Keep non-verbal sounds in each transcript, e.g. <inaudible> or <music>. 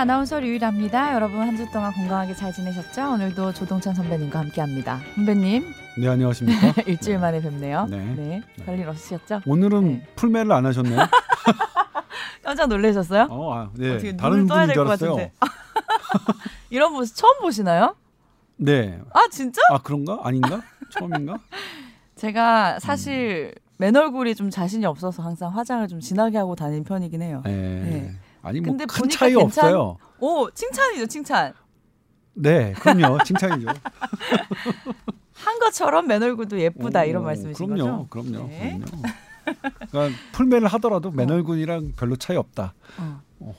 아나운서 류일합니다. 여러분 한 주 동안 건강하게 잘 지내셨죠? 오늘도 조동찬 선배님과 함께합니다. 선배님. 네 안녕하십니까? <laughs> 일주일 만에 뵙네요. 네. 네. 별일 없으셨죠? 오늘은 네. 풀매를 안 하셨네요? <laughs> 깜짝 놀라셨어요? 어, 아, 네. 어떻게 다른 떠야 될줄 것. 같은데. <laughs> 이런 모습 처음 보시나요? 네. 아 진짜? 아 그런가? 아닌가? 처음인가? 제가 사실 맨 얼굴이 좀 자신이 없어서 항상 화장을 좀 진하게 하고 다니는 편이긴 해요. 네. 네. 아니 뭐 근데 큰 차이 괜찮- 없어요. 오 칭찬이죠 칭찬. 네, 그럼요. 칭찬이죠. <laughs> 한 것처럼 맨 얼굴도 예쁘다 이런 오, 말씀이신 그럼요, 거죠? 그럼요, 네. 그럼요. 그러니까 풀매를 하더라도 맨 얼굴이랑 별로 차이 없다. 어. 어.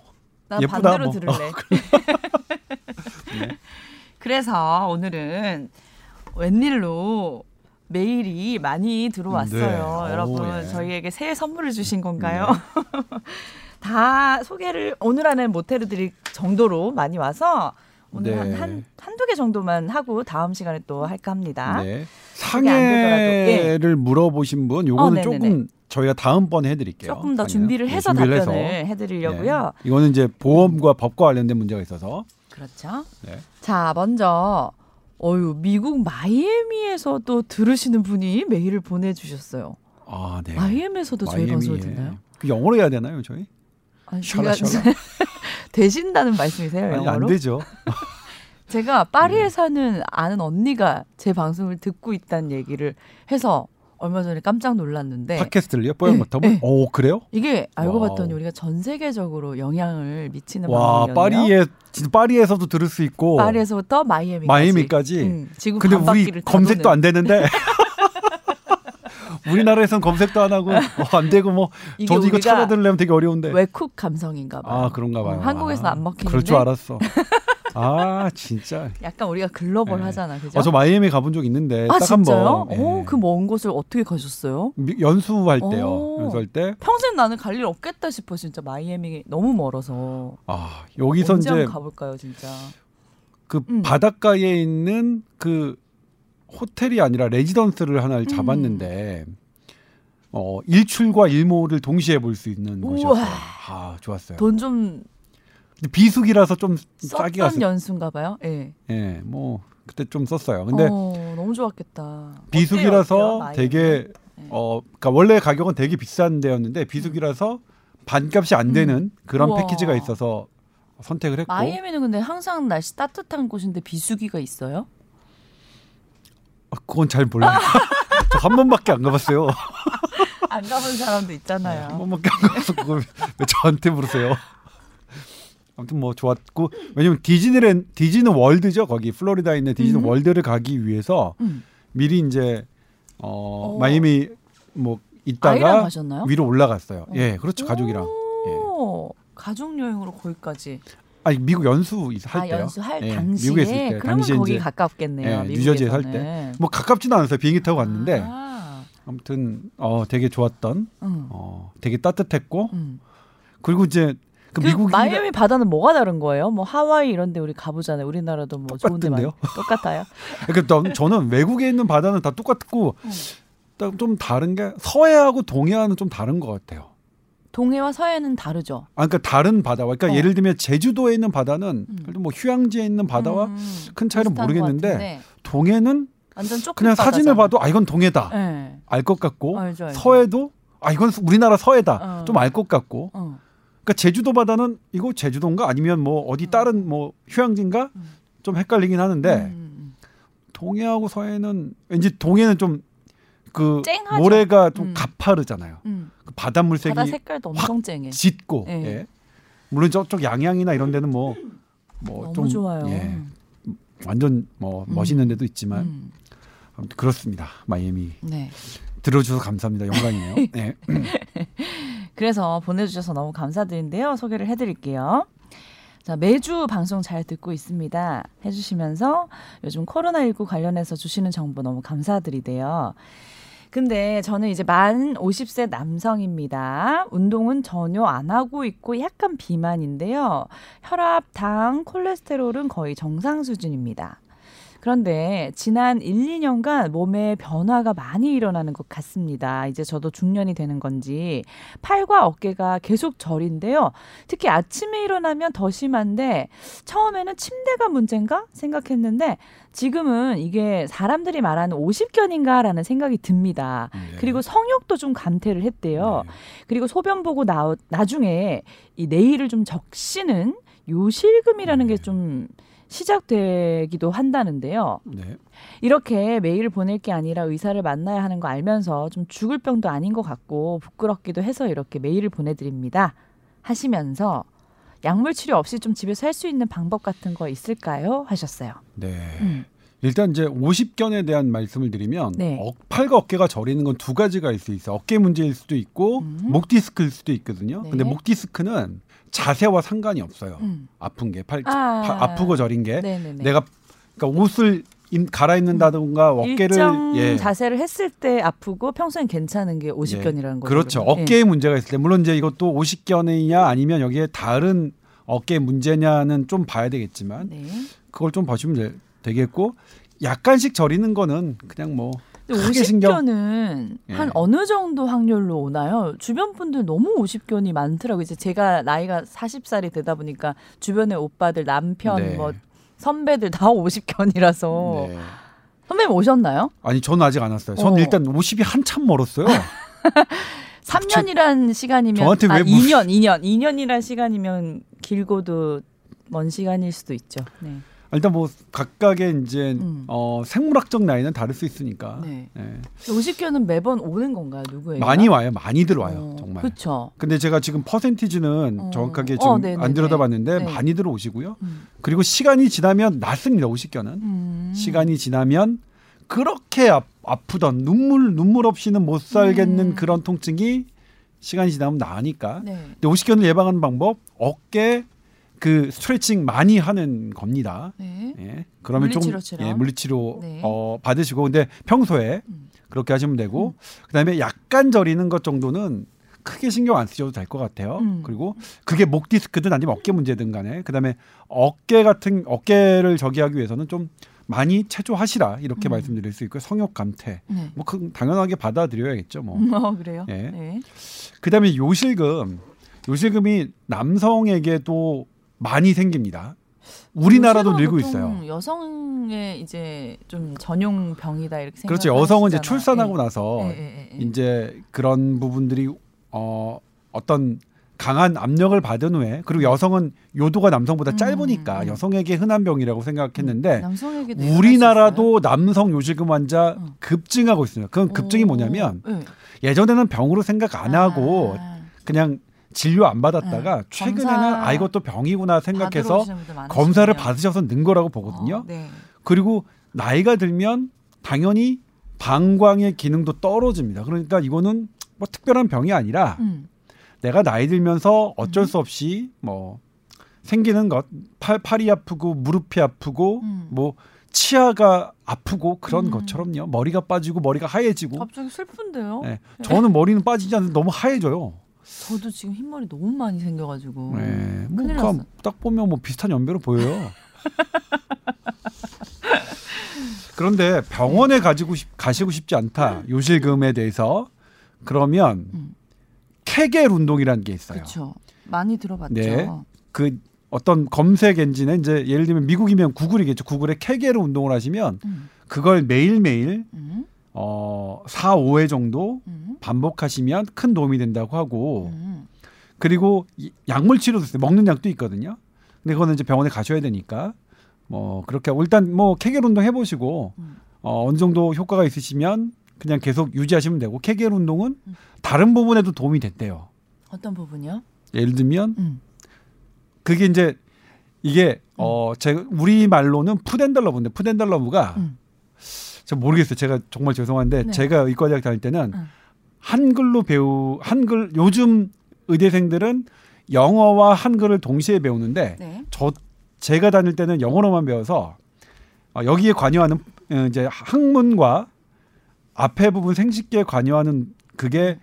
난 예쁘다, 반대로 뭐. 들을래. <laughs> 네. 그래서 오늘은 웬일로 메일이 많이 들어왔어요. 네. 여러분 오, 예. 저희에게 새해 선물을 주신 건가요? <laughs> 다 소개를 오늘 안에 못 해드릴 정도로 많이 와서 오늘 네. 한, 한 한두 개 정도만 하고 다음 시간에 또 할까 합니다. 네. 되더라도, 예. 상해를 물어보신 분, 요거는 어. 조금 저희가 다음번에 해드릴게요. 조금 더 상해는. 준비를 네, 해서 준비를 답변을 해서. 해드리려고요. 네. 이거는 이제 보험과 법과 관련된 문제가 있어서. 그렇죠. 네. 자, 먼저 어유 미국 마이애미에서 또 들으시는 분이 메일을 보내주셨어요. 아, 네. 마이애미에서도 저희 마이애미에. 방송을 듣나요? 그 영어로 해야 되나요, 저희? 아니, 샤라, 제가 샤라. 되신다는 말씀이세요, 아니, 안 영어로? 되죠. <laughs> 제가 파리에 사는 아는 언니가 제 방송을 듣고 있다는 얘기를 해서 얼마 전에 깜짝 놀랐는데 팟캐스트를요? 뽀얀 네? 네. 오, 그래요? 이게 알고 와우. 봤더니 우리가 전 세계적으로 영향을 미치는 와. 파리에 진짜 파리에서도 들을 수 있고 파리에서부터 마이애미까지. 마이애미까지. 음, 지구 근데 우리 검색도. 안 되는데 <laughs> 우리나라에선 검색도 안 하고 어, 안 되고 뭐 저도 이거 찾아들려면 되게 어려운데. 외국 감성인가 봐요. 아, 그런가 봐요. 어, 한국에서는 아, 안 먹히는데 그럴 줄 알았어. 아, 진짜. 약간 우리가 글로벌 네. 하잖아, 그죠? 어, 저 마이애미 가본 적 있는데 아 딱한 진짜요? 번. 오, 예. 그먼 곳을 어떻게 가셨어요? 미- 연수할 때요. 오. 연수할 때. 평생 나는 갈 일 없겠다 싶어 진짜 마이애미 너무 멀어서 아, 여기서 언제 이제 가볼까요 진짜? 그 음. 바닷가에 있는 그 호텔이 아니라 레지던스를 하나를 잡았는데 음. 어 일출과 일몰을 동시에 볼 수 있는 우와. 곳이었어요. 아 좋았어요. 돈 좀 비수기라서 좀 싸게 갔어요. 연수인가 봐요. 예. 예, 뭐 그때 좀 썼어요. 근데 어, 너무 좋았겠다. 비수기라서? 되게 네. 어 그러니까 원래 가격은 되게 비싼 데였는데 비수기라서 반값이 안 되는 그런 음. 우와. 패키지가 있어서 선택을 했고 마이애미는 근데 항상 날씨 따뜻한 곳인데 비수기가 있어요? 아, 그건 잘 몰라요. <laughs> 저 한 번밖에 안 가봤어요. <laughs> 안 가본 사람도 있잖아요. 한 번밖에 안 가서 그걸 왜 저한테 물으세요? <laughs> 아무튼 뭐 좋았고 왜냐면 디즈니랜 디즈니 월드죠 거기 플로리다에 있는 디즈니 음. 월드를 가기 위해서 음. 미리 이제 어, 어. 마이애미 뭐 있다가? 위로 올라갔어요. 어. 예, 그렇죠 가족이랑. 오, 가족 여행으로 거기까지. 아니 미국 연수 있- 할아 때요. 연수할 예, 당시에 미국에 있을 때. 그러면 당시에 거기 가깝겠네요. 예. 뉴저지에 살 때. 뭐 가깝지는 않았어요. 비행기 타고 갔는데 아, 아무튼 어 되게 좋았던 응, 어 되게 따뜻했고 응. 그리고 이제 그그 미국이 마이애미 바다는 뭐가 다른 거예요? 뭐 하와이 이런데 우리 가보잖아요. 우리나라도 뭐 똑같은데요? 똑같아요. <laughs> 그러니까 저는 외국에 있는 바다는 다 똑같고 음. 딱좀 다른 게 서해하고 동해안은 좀 다른 것 같아요. 동해와 서해는 다르죠. 아, 그러니까 다른 바다와 그러니까 어. 예를 들면 제주도에 있는 바다는 음. 그래도 뭐 휴양지에 있는 바다와 음, 큰 차이는 모르겠는데 동해는 완전 그냥 사진을 봐도 아 이건 동해다 네. 알것 같고 알죠, 알죠. 서해도 아 이건 우리나라 서해다 어. 좀알 것 같고 어. 그러니까 제주도 바다는 이거 제주도인가 아니면 뭐 어디 다른 뭐 휴양지인가 음. 좀 헷갈리긴 하는데 음, 음, 동해하고 서해는 왠지 동해는 좀 그 쨍하죠. 모래가 좀 음. 가파르잖아요. 음. 그 바닷물 색이 바다 색깔도 엄청 쨍해. 짙고 예. 예. 물론 저쪽 양양이나 이런 데는 뭐뭐 너무 좀 좋아요. 예, 완전 뭐 음. 멋있는 데도 있지만 음. 아무튼 그렇습니다. 마이애미 네. 들어주셔서 감사합니다. 영광이네요. <laughs> 네. <laughs> 그래서 보내주셔서 너무 감사드린데요. 소개를 해드릴게요. 자, 매주 방송 잘 듣고 있습니다. 해주시면서 요즘 코로나19 관련해서 주시는 정보 너무 감사드리대요. 근데 저는 이제 만 50세 남성입니다. 운동은 전혀 안 하고 있고 약간 비만인데요. 혈압, 당, 콜레스테롤은 거의 정상 수준입니다. 그런데 지난 1, 2년간 몸에 변화가 많이 일어나는 것 같습니다. 이제 저도 중년이 되는 건지 팔과 어깨가 계속 저린데요. 특히 아침에 일어나면 더 심한데 처음에는 침대가 문제인가 생각했는데 지금은 이게 사람들이 말하는 50견인가라는 생각이 듭니다. 네. 그리고 성욕도 좀 감퇴를 했대요. 그리고 소변 보고 나, 나중에 이 내일을 좀 적시는 요실금이라는 네. 게좀 시작되기도 한다는데요. 네. 이렇게 메일을 보낼 게 아니라 의사를 만나야 하는 거 알면서 좀 죽을 병도 아닌 것 같고 부끄럽기도 해서 이렇게 메일을 보내드립니다. 하시면서 약물 치료 없이 좀 집에서 할 수 있는 방법 같은 거 있을까요? 하셨어요. 네. 음. 일단 이제 50견에 대한 말씀을 드리면 네. 어, 팔과 어깨가 저리는 건 두 가지가 있을 수 있어요. 어깨 문제일 수도 있고 음. 목 디스크일 수도 있거든요. 네. 근데 목 디스크는 자세와 상관이 없어요. 음. 아픈 게 팔, 아. 파- 아프고 저린 게 네네네. 내가 그러니까 옷을 입- 갈아입는다든가 어깨를 일정 예. 자세를 했을 때 아프고 평소엔 괜찮은 게 50견이라는 거죠. 그렇죠. 그러면. 어깨에 문제가 있을 때 물론 이제 이것도 50견이냐 아니면 여기에 다른 어깨 문제냐는 좀 봐야 되겠지만 네. 그걸 좀 보시면 되, 되겠고 약간씩 저리는 거는 그냥 뭐 크게 신경 50견은 예. 한 어느 정도 확률로 오나요? 주변 분들 너무 50견이 많더라고요. 이제 제가 나이가 40살이 되다 보니까 주변에 오빠들, 남편, 네. 뭐 선배들 다 50견이라서 네. 선배님 오셨나요? 아니 저는 아직 안 왔어요. 저는 어. 일단 50이 한참 멀었어요. <laughs> 3년이란 시간이면 저한테 아, 왜 물- 2년, 2년, 2년이란 시간이면 길고도 먼 시간일 수도 있죠. 네. 일단 뭐 각각의 이제 음. 어, 생물학적 나이는 다를 수 있으니까 네. 예. 50견은 매번 오는 건가요? 누구예요? 많이 와요. 많이들 와요. 어, 정말. 그렇죠. 근데 제가 지금 퍼센티지는 어. 정확하게 어, 지금 네네네. 안 들여다봤는데 네. 많이들 오시고요. 음. 그리고 시간이 지나면 낫습니다. 50견은. 음. 시간이 지나면 그렇게 아, 아프던 눈물 눈물 없이는 못 살겠는 음. 그런 통증이 시간이 지나면 나으니까. 네. 근데 50견을 예방하는 방법 어깨 그 스트레칭 많이 하는 겁니다. 네. 예. 그러면 물리치료처럼? 좀 예, 물리치료 네. 어, 받으시고 근데 평소에 음. 그렇게 하시면 되고 그다음에 약간 저리는 것 정도는 크게 신경 안 쓰셔도 될 것 같아요. 음. 그리고 그게 목 디스크든 아니면 어깨 문제든 간에 그다음에 어깨 같은 어깨를 저기 하기 위해서는 좀 많이 체조하시라 이렇게 음. 말씀드릴 수 있고요. 성욕 감퇴. 네. 뭐 그, 당연하게 받아들여야겠죠. 뭐. 음, 어, 그래요? 예. 네. 그다음에 요실금. 요실금이 남성에게도 많이 생깁니다. 우리나라도 늘고 있어요. 여성의 이제 좀 전용 병이다 이렇게 생각. 그렇죠. 여성은 이제 출산하고 나서 예, 예, 예, 예. 이제 그런 부분들이 어 어떤 강한 압력을 받은 후에 그리고 여성은 요도가 남성보다 음, 짧으니까 음. 여성에게 흔한 병이라고 생각했는데 남성에게도 우리나라도 남성 요실금 환자 어. 급증하고 있어요. 그건? 급증이 오, 뭐냐면 네. 예전에는 병으로 생각 안 하고 아, 그냥 진료 안 받았다가 네. 최근에는 검사 아 이것도 병이구나 생각해서. 검사를 받으셔서 는 거라고 보거든요. 어, 네. 그리고 나이가 들면 당연히 방광의 기능도 떨어집니다. 그러니까 이거는 뭐 특별한 병이 아니라 음. 내가 나이 들면서 어쩔 수 없이 뭐 생기는 것 팔, 팔이 아프고 무릎이 아프고 음. 뭐 치아가 아프고 그런 음. 것처럼요. 머리가 빠지고 머리가 하얘지고. 갑자기 슬픈데요. 네. 저는 머리는 빠지지 않는데 너무 하얘져요. 저도 지금 흰머리 너무 많이 생겨가지고. 네. 뭐 큰일 그럼 났어. 딱 보면 뭐 비슷한 연배로 보여요. <laughs> 그런데 병원에 가지고 싶, 가시고 싶지 않다. 요실금에 대해서 그러면 음. 케겔 운동이라는 게 있어요. 그렇죠. 많이 들어봤죠. 네. 그 어떤 검색 엔진에 이제 예를 들면 미국이면 구글이겠죠. 구글에 케겔 운동을 하시면 음. 그걸 매일 매일 음. 어 4, 5회 정도 음. 반복하시면 큰 도움이 된다고 하고 음. 그리고 이- 약물 치료도 있어요. 먹는 약도 있거든요. 근데 그거는 이제 병원에 가셔야 되니까 뭐 그렇게 하고 일단 뭐 케겔 운동 해보시고 음. 어, 어느 정도 효과가 있으시면 그냥 계속 유지하시면 되고 케겔 운동은 음. 다른 부분에도 도움이 된대요. 어떤 부분이요? 예를 들면 음. 그게 이제 이게 어 제가 우리 말로는 푸덴달러브인데 푸덴달러브가 음. 제가 모르겠어요. 제가 정말 죄송한데 네. 제가 의과대학 다닐 때는 음. 한글로 배우 한글 요즘 의대생들은 영어와 한글을 동시에 배우는데 네. 저 제가 다닐 때는 영어로만 배워서 어, 여기에 관여하는 어, 이제 학문과 앞에 부분 생식기에 관여하는 그게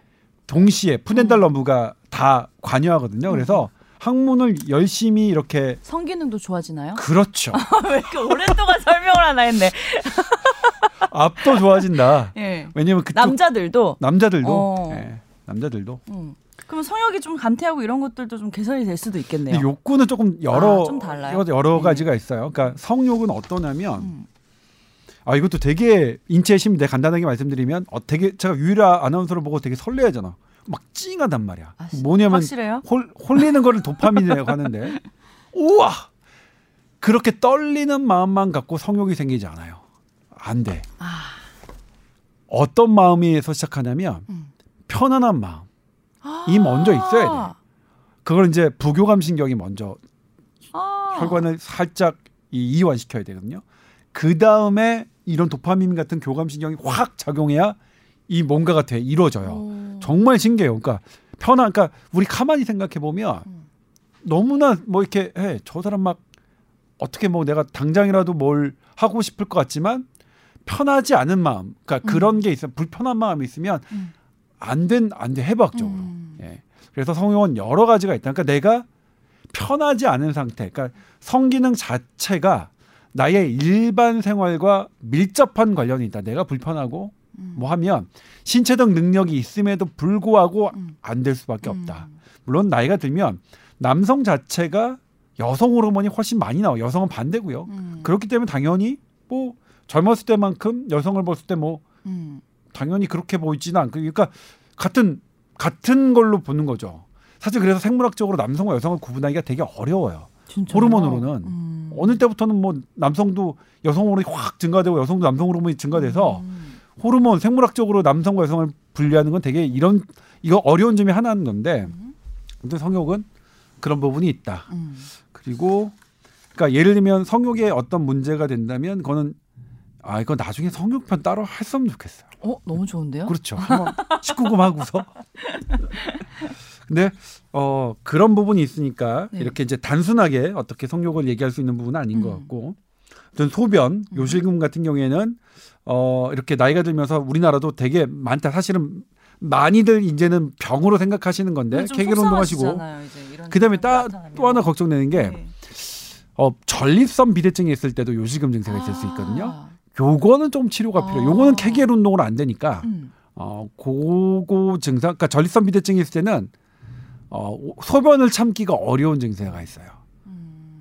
동시에 푸덴달러브가 다 관여하거든요. 그래서 학문을 열심히 이렇게 성기능도 좋아지나요? 그렇죠. <laughs> 왜 이렇게 오랫동안 설명을 하나 했네. <laughs> 앞도 좋아진다. 예. 왜냐면 그쪽 남자들도. 남자들도 어. 예, 남자들도 음. 그럼 성욕이 좀 감퇴하고 이런 것들도 좀 개선이 될 수도 있겠네요. 근데 욕구는 조금 여러 아? 여러 네. 가지가 있어요. 그러니까 성욕은 어떠냐면 음. 아 이것도 되게 인체의 심리 간단하게 말씀드리면 어 되게 제가 유일아 아나운서를 보고 되게 설레하잖아. 막 찡하단 말이야. 아, 씨, 뭐냐면 확실해요? 홀, 홀리는 거를 도파민이라고 하는데 <laughs> 우와 그렇게 떨리는 마음만 갖고 성욕이 생기지 않아요. 안 돼. 아. 어떤 마음에서 시작하냐면 음. 편안한 마음. 이 먼저 있어야 돼. 그걸 이제 부교감 신경이 먼저 아. 혈관을 살짝 이 이완시켜야 되거든요. 그 다음에 이런 도파민 같은 교감 신경이 확 작용해야 이 뭔가가 돼 이루어져요. 오. 정말 신기해요. 그러니까 편한, 그러니까 우리 가만히 생각해 보면 음. 너무나 뭐 이렇게 해. 저 사람 막 어떻게 뭐 내가 당장이라도 뭘 하고 싶을 것 같지만 편하지 않은 마음, 그러니까 음. 그런 게 있어. 불편한 마음이 있으면 음. 안 된, 안 돼. 해부학적으로. 음. 예. 그래서 성욕은 여러 가지가 있다. 그러니까 내가 편하지 않은 상태, 그러니까 성기능 자체가 나의 일반 생활과 밀접한 관련이 있다. 내가 불편하고 음. 뭐 하면 신체적 능력이 있음에도 불구하고 음. 안될 수밖에 없다. 음. 물론 나이가 들면 남성 자체가 여성 호르몬이 훨씬 많이 나와. 요 여성은 반대고요. 음. 그렇기 때문에 당연히 뭐 젊었을 때만큼 여성을 봤을 때뭐 음. 당연히 그렇게 보이지는 않고 그러니까 같은 같은 걸로 보는 거죠. 사실 그래서 생물학적으로 남성과 여성을 구분하기가 되게 어려워요. 진짜요? 호르몬으로는 음. 어느 때부터는 뭐 남성도 여성 호르몬이 확 증가되고 여성도 남성 호르몬이 증가돼서 음. 호르몬 생물학적으로 남성과 여성을 분리하는 건 되게 이런 이거 어려운 점이 하나인 건데 음. 근데 성욕은 그런 부분이 있다. 음. 그리고 그러니까 예를 들면 성욕에 어떤 문제가 된다면 그거는 아 이거 나중에 성욕편 따로 했으면 좋겠어요. 어 너무 좋은데요? 그렇죠. 한번 19금 하고서. 근데 어 그런 부분이 있으니까 네. 이렇게 이제 단순하게 어떻게 성욕을 얘기할 수 있는 부분은 아닌 것 음. 같고. 어떤 소변, 요실금 같은 경우에는 어 이렇게 나이가 들면서 우리나라도 되게 많다. 사실은 많이들 이제는 병으로 생각하시는 건데 좀 케겔 운동하시고 이제 이런 그다음에 따. 또 하나 걱정되는 게 네. 어, 전립선 비대증이 있을 때도 요실금 증세가 있을 수 있거든요. 아. 요거는 좀 치료가. 아. 요거는 케겔 운동으로 안 되니까 음. 어, 고고 증상, 그러니까 전립선 비대증이 있을 때는 어, 소변을 참기가 어려운 증세가 있어요.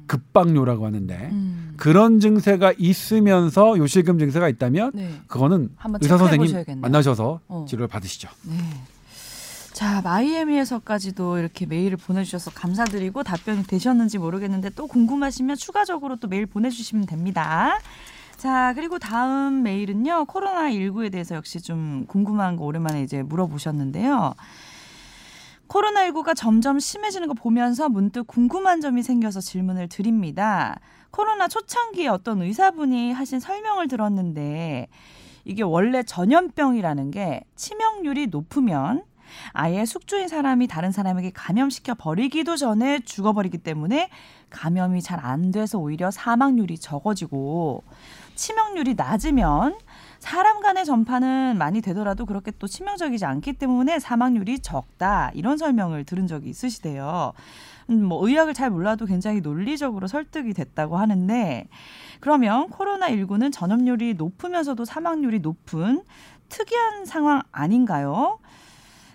음. 급박요라고 하는데 음. 그런 증세가 있으면서 요실금 증세가 있다면 네. 그거는 한번 의사 선생님. 만나셔서 어. 치료를 받으시죠. 네. 자, 마이애미에서까지도 이렇게 메일을 보내주셔서 감사드리고 답변이 되셨는지 모르겠는데 또 궁금하시면 추가적으로 또 메일 보내주시면 됩니다. 자, 그리고 다음 메일은요, 코로나19에 대해서 역시 좀 궁금한 거 오랜만에 이제 물어보셨는데요. 코로나19가 점점 심해지는 거 보면서 문득 궁금한 점이 생겨서 질문을 드립니다. 코로나 초창기에 어떤 의사분이 하신 설명을 들었는데 이게 원래 전염병이라는 게 치명률이 높으면 아예 숙주인 사람이 다른 사람에게 감염시켜 버리기도 전에 죽어버리기 때문에 감염이 잘 안 돼서 오히려 사망률이 적어지고 치명률이 낮으면 사람 간의 전파는 많이 되더라도 그렇게 또 치명적이지 않기 때문에 사망률이 적다 이런 설명을 들은 적이 있으시대요. 음, 뭐 의학을 잘 몰라도 굉장히 논리적으로 설득이 됐다고 하는데 그러면 코로나19는 전염률이 높으면서도 사망률이 높은 특이한 상황 아닌가요?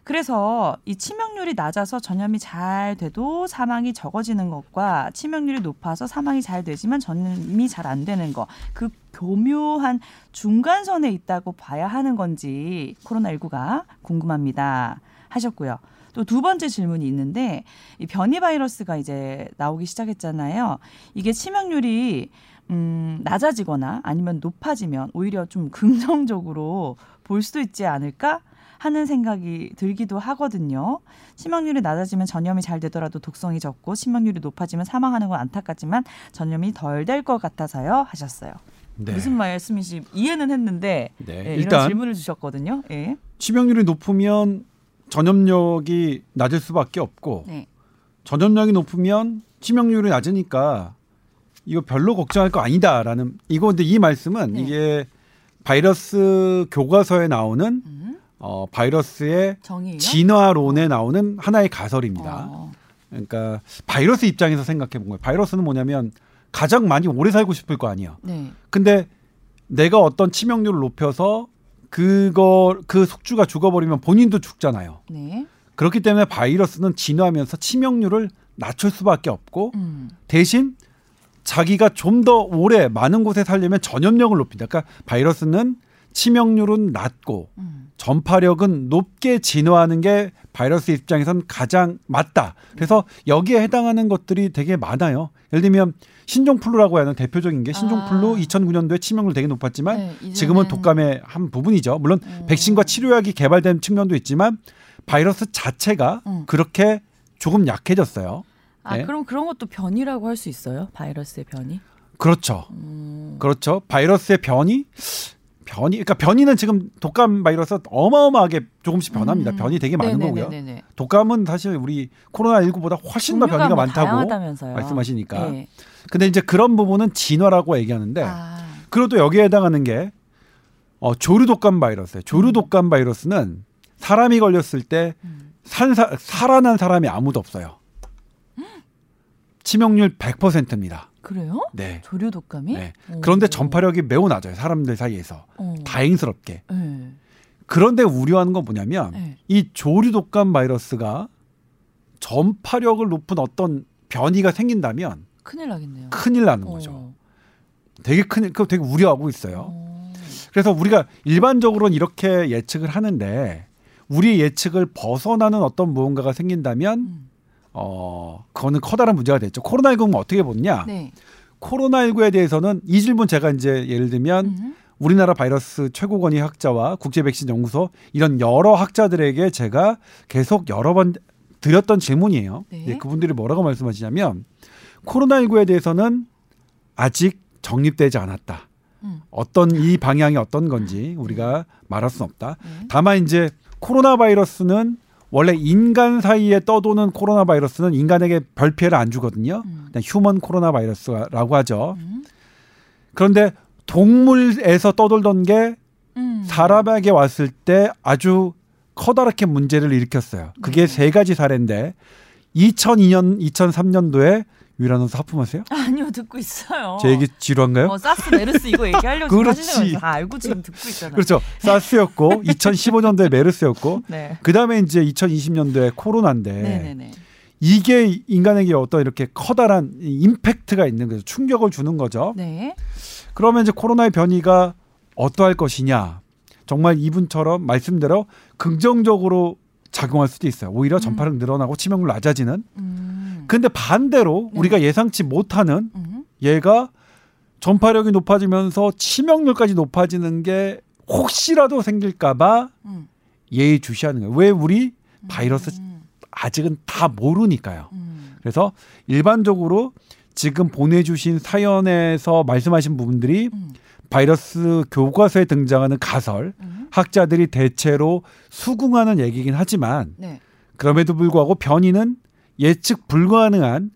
그래서 이 치명률이 낮아서 전염이 잘 돼도 사망이 적어지는 것과 치명률이 높아서 사망이 잘 되지만 전염이 잘 안 되는 것, 그 교묘한 중간선에 있다고 봐야 하는 건지 코로나19가 궁금합니다. 하셨고요. 또 두 번째 질문이 있는데 이 변이 바이러스가 이제 나오기 시작했잖아요. 이게 치명률이 음, 낮아지거나 아니면 높아지면 오히려 좀 긍정적으로 볼 수도 있지 않을까 하는 생각이 들기도 하거든요. 치명률이 낮아지면 전염이 잘 되더라도 독성이 적고 치명률이 높아지면 사망하는 건 안타깝지만 전염이 덜 될 것 같아서요 하셨어요. 네. 무슨 말씀이시 이해는 했는데 네. 예, 이런 질문을 주셨거든요. 예. 치명률이 높으면 전염력이 낮을 수밖에 없고 네. 전염력이 높으면 치명률이 낮으니까 이거 별로 걱정할 거 아니다라는 이거 근데 이 말씀은 네. 이게 바이러스 교과서에 나오는 음, 어, 바이러스의 정의요? 진화론에 나오는 하나의 가설입니다. 어, 그러니까 바이러스 입장에서 생각해 본 거예요. 바이러스는 뭐냐면 가장 많이 오래 살고 싶을 거 아니에요. 네. 근데 내가 어떤 치명률을 높여서 그거 그 숙주가 죽어버리면 본인도 죽잖아요. 네. 그렇기 때문에 바이러스는 진화하면서 치명률을 낮출 수밖에 없고 음. 대신 자기가 좀 더 오래 많은 곳에 살려면 전염력을 높인다. 그러니까 바이러스는 치명률은 낮고 음. 전파력은 높게 진화하는 게 바이러스 입장에선 가장 맞다. 그래서 여기에 해당하는 것들이 되게 많아요. 예를 들면 신종플루라고 하는 대표적인 게 신종플루 아. 2009년도에 치명률 되게 높았지만 네, 지금은 독감의 한 부분이죠. 물론 음. 백신과 치료약이 개발된 측면도 있지만 바이러스 자체가 음. 그렇게 조금 약해졌어요. 아 네. 그럼 그런 것도 변이라고 할 수 있어요? 바이러스의 변이? 그렇죠. 음. 그렇죠. 바이러스의 변이 변이 그러니까 변이는 지금 독감 바이러스 어마어마하게 조금씩 변합니다. 음. 변이 되게 많은 거고요. 네네네네. 독감은 사실 우리 코로나 19보다 훨씬 더 변이가 뭐 많다고 다양하다면서요. 말씀하시니까. 네. 근데 이제 그런 부분은 진화라고 얘기하는데 아. 그리고 또 여기에 해당하는 게 어, 조류 독감 바이러스예요. 조류 독감 바이러스는 사람이 걸렸을 때 음. 산사, 살아난 사람이 아무도 없어요. 치명률 100%입니다. 그래요? 네. 조류 독감이? 네. 오. 그런데 전파력이 매우 낮아요. 사람들 사이에서. 어. 다행스럽게. 네. 그런데 우려하는 건 뭐냐면 네. 이 조류 독감 바이러스가 전파력을 높은 어떤 변이가 생긴다면 큰일 나겠네요. 큰일 나는 거죠. 어. 되게 큰, 그 되게 우려하고 있어요. 어. 그래서 우리가 일반적으로는 이렇게 예측을 하는데 우리 예측을 벗어나는 어떤 무언가가 생긴다면 음. 어 그거는 커다란 문제가 됐죠. 코로나19는 어떻게 보느냐? 네. 코로나19에 대해서는 이 질문 제가 이제 예를 들면 음. 우리나라 바이러스 최고 권위 학자와 국제 백신 연구소 이런 여러 학자들에게 제가 계속 여러 번 드렸던 질문이에요. 네. 예, 그분들이 뭐라고 말씀하시냐면 코로나19에 대해서는 아직 정립되지 않았다. 음. 어떤 이 방향이 어떤 건지 우리가 말할 수는 없다. 네. 다만 이제 코로나 바이러스는 원래 인간 사이에 떠도는 코로나 바이러스는 인간에게 별 피해를 안 주거든요. 음. 그냥 휴먼 코로나 바이러스라고 하죠. 음. 그런데 동물에서 떠돌던 게 음. 사람에게 왔을 때 아주 커다랗게 문제를 일으켰어요. 그게 네. 세 가지 사례인데 2002년, 2003년도에 유라노스 하품하세요? <laughs> 아니요 듣고 있어요. 제 얘기 지루한가요? 어, 사스 메르스 이거 얘기하려고 그렇지. 거다 알고 지금 듣고 있잖아요. 그렇죠. 사스였고 2015년도에 메르스였고 <laughs> 네. 그 다음에 이제 2020년도에 코로나인데 네네네. 이게 인간에게 어떤 이렇게 커다란 이 임팩트가 있는 거죠. 충격을 주는 거죠. 네. 그러면 이제 코로나의 변이가 어떠할 것이냐. 정말 이분처럼 말씀대로 긍정적으로 작용할 수도 있어요. 오히려 음. 전파력 늘어나고 치명률 낮아지는. 음. 근데 반대로 네. 우리가 예상치 못하는 음. 얘가 전파력이 높아지면서 치명률까지 높아지는 게 혹시라도 생길까봐 음. 예의 주시하는 거예요. 왜 우리 바이러스 음. 아직은 다 모르니까요. 음. 그래서 일반적으로 지금 보내주신 사연에서 말씀하신 부분들이 음. 바이러스 교과서에 등장하는 가설, 음. 학자들이 대체로 수긍하는 얘기긴 하지만 네. 그럼에도 불구하고 변이는 예측 불가능한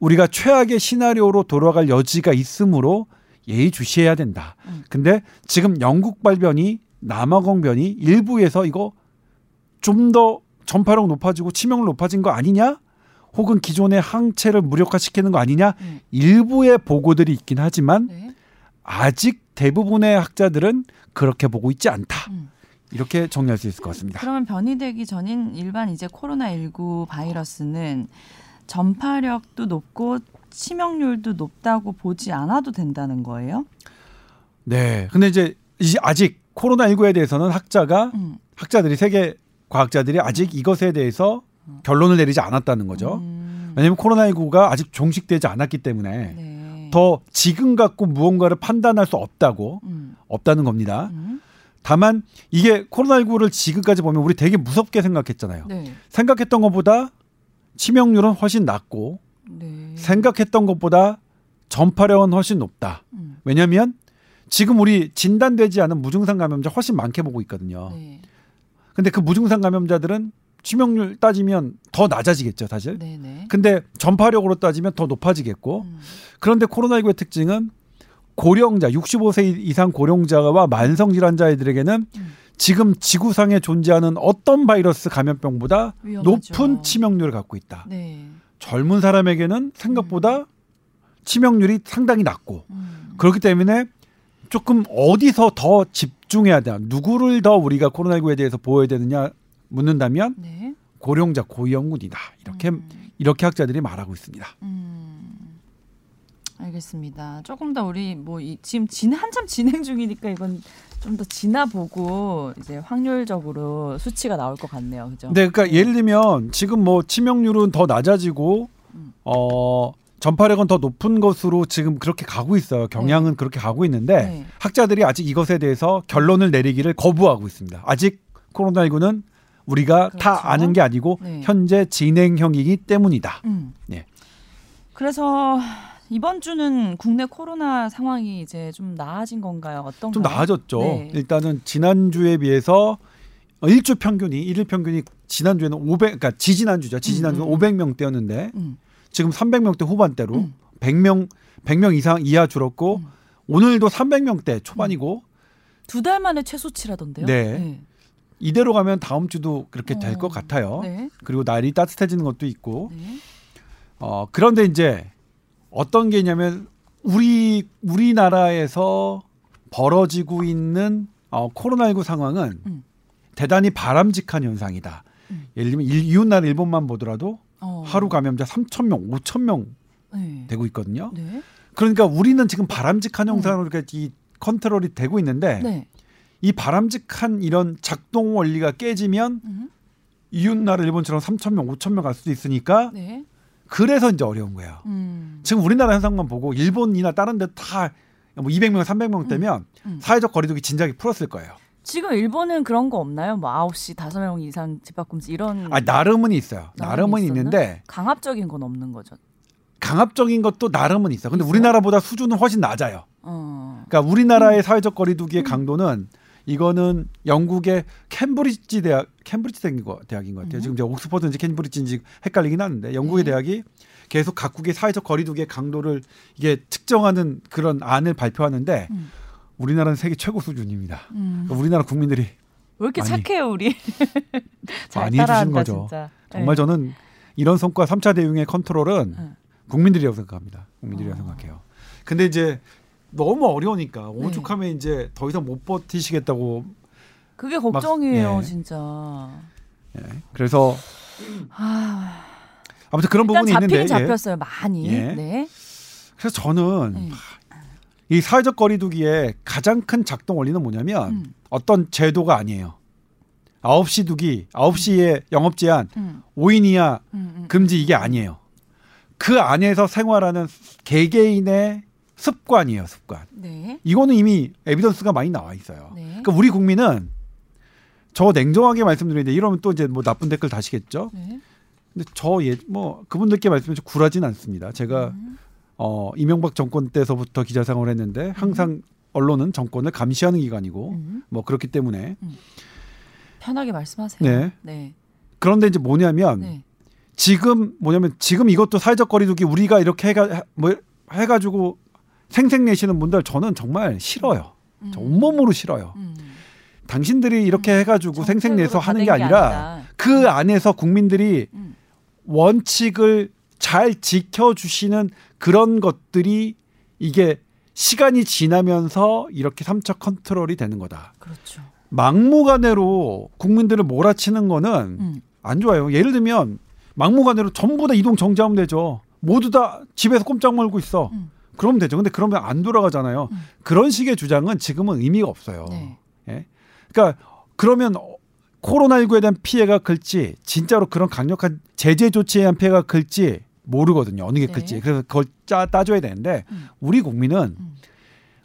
우리가 최악의 시나리오로 돌아갈 여지가 있으므로 예의주시해야 된다. 음. 근데 지금 영국 발변이 남아공 변이 일부에서 이거 좀 더 전파력 높아지고 치명률 높아진 거 아니냐? 혹은 기존의 항체를 무력화시키는 거 아니냐? 음. 일부의 보고들이 있긴 하지만 네. 아직 대부분의 학자들은 그렇게 보고 있지 않다. 음. 이렇게 정리할 수 있을 것 같습니다. 그러면 변이되기 전인 일반 이제 코로나19 바이러스는 전파력도 높고 치명률도 높다고 보지 않아도 된다는 거예요? 네. 근데 이제 이- 아직 코로나19에 대해서는 학자가 음. 학자들이 세계 과학자들이 아직 이것에 대해서 결론을 내리지 않았다는 거죠. 음. 왜냐하면 코로나19가 아직 종식되지 않았기 때문에 네. 더 지금 갖고 무언가를 판단할 수 없다고 음. 없다는 겁니다. 음. 다만 이게 코로나19를 지금까지 보면 우리 되게 무섭게 생각했잖아요. 네. 생각했던 것보다 치명률은 훨씬 낮고 네. 생각했던 것보다 전파력은 훨씬 높다. 음. 왜냐하면 지금 우리 진단되지 않은 무증상 감염자 훨씬 많게 보고 있거든요. 네. 근데 그 무증상 감염자들은 치명률 따지면 더 낮아지겠죠, 사실. 네. 네. 근데 전파력으로 따지면 더 높아지겠고. 음. 그런데 코로나19의 특징은 고령자, 65세 이상 고령자와 만성 질환자들에게는 음. 지금 지구상에 존재하는 어떤 바이러스 감염병보다 위험하죠. 높은 치명률을 갖고 있다. 네. 젊은 사람에게는 생각보다 치명률이 상당히 낮고 음. 그렇기 때문에 조금 어디서 더 집중해야 돼? 누구를 더 우리가 코로나19에 대해서 보호해야 되느냐 묻는다면 네. 고령자 고위험군이다. 이렇게 음. 이렇게 학자들이 말하고 있습니다. 음. 알겠습니다. 조금 더 우리 뭐 이, 지금 진 한참 진행 중이니까 이건 좀 더 지나보고 이제 확률적으로 수치가 나올 것 같네요. 그죠? 네, 그러니까 예를 들면 지금 뭐 치명률은 더 낮아지고 음. 어 전파력은 더 높은 것으로 지금 그렇게 가고 있어요. 경향은 그렇게 가고 있는데 네. 학자들이 아직 이것에 대해서 결론을 내리기를 거부하고 있습니다. 아직 코로나19는 우리가 그렇죠. 다 아는 게 아니고 네. 현재 진행형이기 때문이다. 음. 네. 그래서 이번 주는 국내 코로나 상황이 이제 좀 나아진 건가요? 어떤가요? 좀 나아졌죠. 네. 일단은 지난주에 비해서 일주 평균이 일일 평균이 지난주에는 500 그러니까 지지난주죠. 지지난주 음, 는 음, 500명대였는데 음. 지금 300명대 후반대로 음. 100명 100명 이상 이하 줄었고 음. 오늘도 300명대 초반이고 두 달 만에 최소치라던데요? 네. 이대로 가면 다음 주도 그렇게 될 어. 것 같아요. 네. 그리고 날이 따뜻해지는 것도 있고 네. 어 그런데 이제 어떤 게 있냐면 우리 우리나라에서 벌어지고 있는 어, 코로나19 상황은 음. 대단히 바람직한 현상이다. 음. 예를 들면 일- 이웃나라 일본만 보더라도 어. 하루 감염자 3천 명, 5천 명 네. 되고 있거든요. 네. 그러니까 우리는 지금 바람직한 형상으로 이렇게 이 컨트롤이 되고 있는데 네. 이 바람직한 이런 작동 원리가 깨지면 음. 이웃나라 일본처럼 3천 명, 5천 명 갈 수도 있으니까 네. 그래서 이제 어려운 거예요. 음. 지금 우리나라 현상만 보고 일본이나 다른 데 다 뭐 200명, 300명 되면 음. 사회적 거리두기 진작에 풀었을 거예요. 지금 일본은 그런 거 없나요? 뭐 9시 5명 이상 집합 금지 이런 아, 나름은 있어요. 나름은 나름은? 있는데 강압적인 건 없는 거죠. 강압적인 것도 나름은 있어. 근데 있어요? 우리나라보다 수준은 훨씬 낮아요. 어. 그러니까 우리나라의 음. 사회적 거리두기의 강도는 이거는 영국의 캠브리지 대학 캠브리지 대학인 것 같아요. 음. 지금 이제 옥스퍼드인지 캠브리지인지 헷갈리긴 하는데 영국의 네. 대학이 계속 각국의 사회적 거리두기의 강도를 이게 측정하는 그런 안을 발표하는데 음. 우리나라는 세계 최고 수준입니다. 음. 그러니까 우리나라 국민들이 왜 이렇게 많이- 착해요, 우리? <laughs> 잘 많이 해주신 거죠. 진짜. 정말 네. 저는 이런 성과 3차 대응의 컨트롤은 응. 국민들이라고 생각합니다. 국민들이라고 어. 생각해요. 근데 이제 너무 어려우니까 네. 오죽하면 이제 더 이상 못 버티시겠다고 그게 걱정이에요, 예. 진짜. 예. 그래서 아, 아무튼 그런 부분이 있는데 예. 잡혔어요, 많이. 예. 네. 그래서 저는 네. 이 사회적 거리두기의 가장 큰 작동 원리는 뭐냐면 음. 어떤 제도가 아니에요. 9시 두기, 9시에 영업 제한, 음, 5인 이하 음, 음. 금지 이게 아니에요. 그 안에서 생활하는 개개인의 습관이에요, 습관. 네. 이거는 이미 에비던스가 많이 나와 있어요. 네. 그러니까 우리 국민은 저 냉정하게 말씀드리는데 이러면 또 이제 뭐 나쁜 댓글 다시겠죠. 네. 근데 저 예 뭐 그분들께 말씀을 좀 굴하진 않습니다. 제가 음. 어 이명박 정권 때서부터 기자 생활을 했는데 항상 언론은 정권을 감시하는 기관이고 음. 뭐 그렇기 때문에 편하게 말씀하세요. 네. 네. 그런데 이제 뭐냐면 네. 지금 뭐냐면 지금 이것도 사회적 거리두기 우리가 이렇게 해가 뭐 해가지고 생색내시는 분들 저는 정말 싫어요. 저 음. 온몸으로 싫어요. 음. 당신들이 이렇게 해가지고 생색내서 하는 게 아니라 그 안에서 국민들이 음. 원칙을 잘 지켜주시는 그런 것들이 이게 시간이 지나면서 이렇게 삼차 컨트롤이 되는 거다. 그렇죠. 막무가내로 국민들을 몰아치는 거는 음. 안 좋아요. 예를 들면 막무가내로 전부 다 이동 정지하면 되죠. 모두 다 집에서 꼼짝 말고 있어. 음. 그러면 되죠. 근데 그러면 안 돌아가잖아요. 음. 그런 식의 주장은 지금은 의미가 없어요. 네. 예? 그러니까 그러면 코로나19에 대한 피해가 클지 진짜로 그런 강력한 제재 조치에 대한 피해가 클지 모르거든요. 어느 게 네. 클지. 그래서 그걸 짜, 따져야 되는데 음. 우리 국민은 음.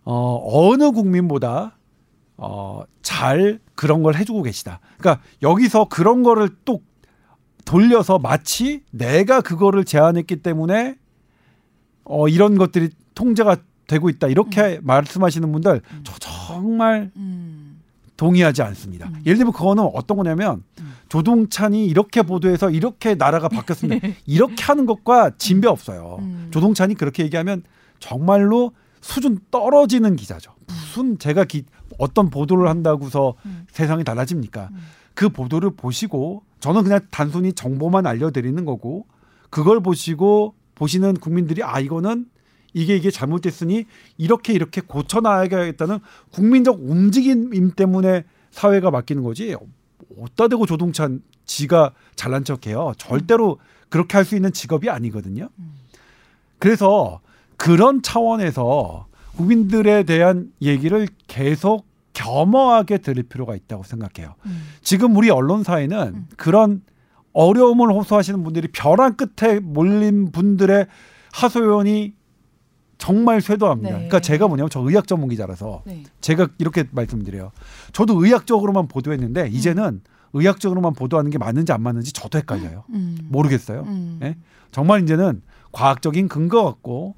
어, 어느 국민보다 어, 잘 그런 걸 해주고 계시다. 그러니까 여기서 그런 거를 또 돌려서 마치 내가 그거를 제안했기 때문에 어, 이런 것들이 통제가 되고 있다. 이렇게 말씀하시는 분들 음. 저 정말 음. 동의하지 않습니다. 음. 예를 들면 그거는 어떤 거냐면 음. 조동찬이 이렇게 보도해서 이렇게 나라가 바뀌었습니다. <laughs> 이렇게 하는 것과 진배 없어요. 음. 조동찬이 그렇게 얘기하면 정말로 수준 떨어지는 기자죠. 무슨 제가 기, 어떤 보도를 한다고서 음. 세상이 달라집니까? 음. 그 보도를 보시고 저는 그냥 단순히 정보만 알려드리는 거고 그걸 보시고 보시는 국민들이 아 이거는 이게 이게 잘못됐으니 이렇게 이렇게 고쳐나가야겠다는 국민적 움직임 때문에 사회가 바뀌는 거지. 어디다 대고 조동찬 지가 잘난 척해요. 절대로 그렇게 할 수 있는 직업이 아니거든요. 그래서 그런 차원에서 국민들에 대한 얘기를 계속 겸허하게 들을 필요가 있다고 생각해요. 음. 지금 우리 언론사에는 음. 그런 어려움을 호소하시는 분들이 벼랑 끝에 몰린 분들의 하소연이 정말 쇄도합니다. 네. 그러니까 제가 뭐냐면 저 의학 전문 기자라서 네. 제가 이렇게 말씀드려요. 저도 의학적으로만 보도했는데 이제는 의학적으로만 보도하는 게 맞는지 안 맞는지 저도 헷갈려요. 음. 모르겠어요. 음. 예? 정말 이제는 과학적인 근거 갖고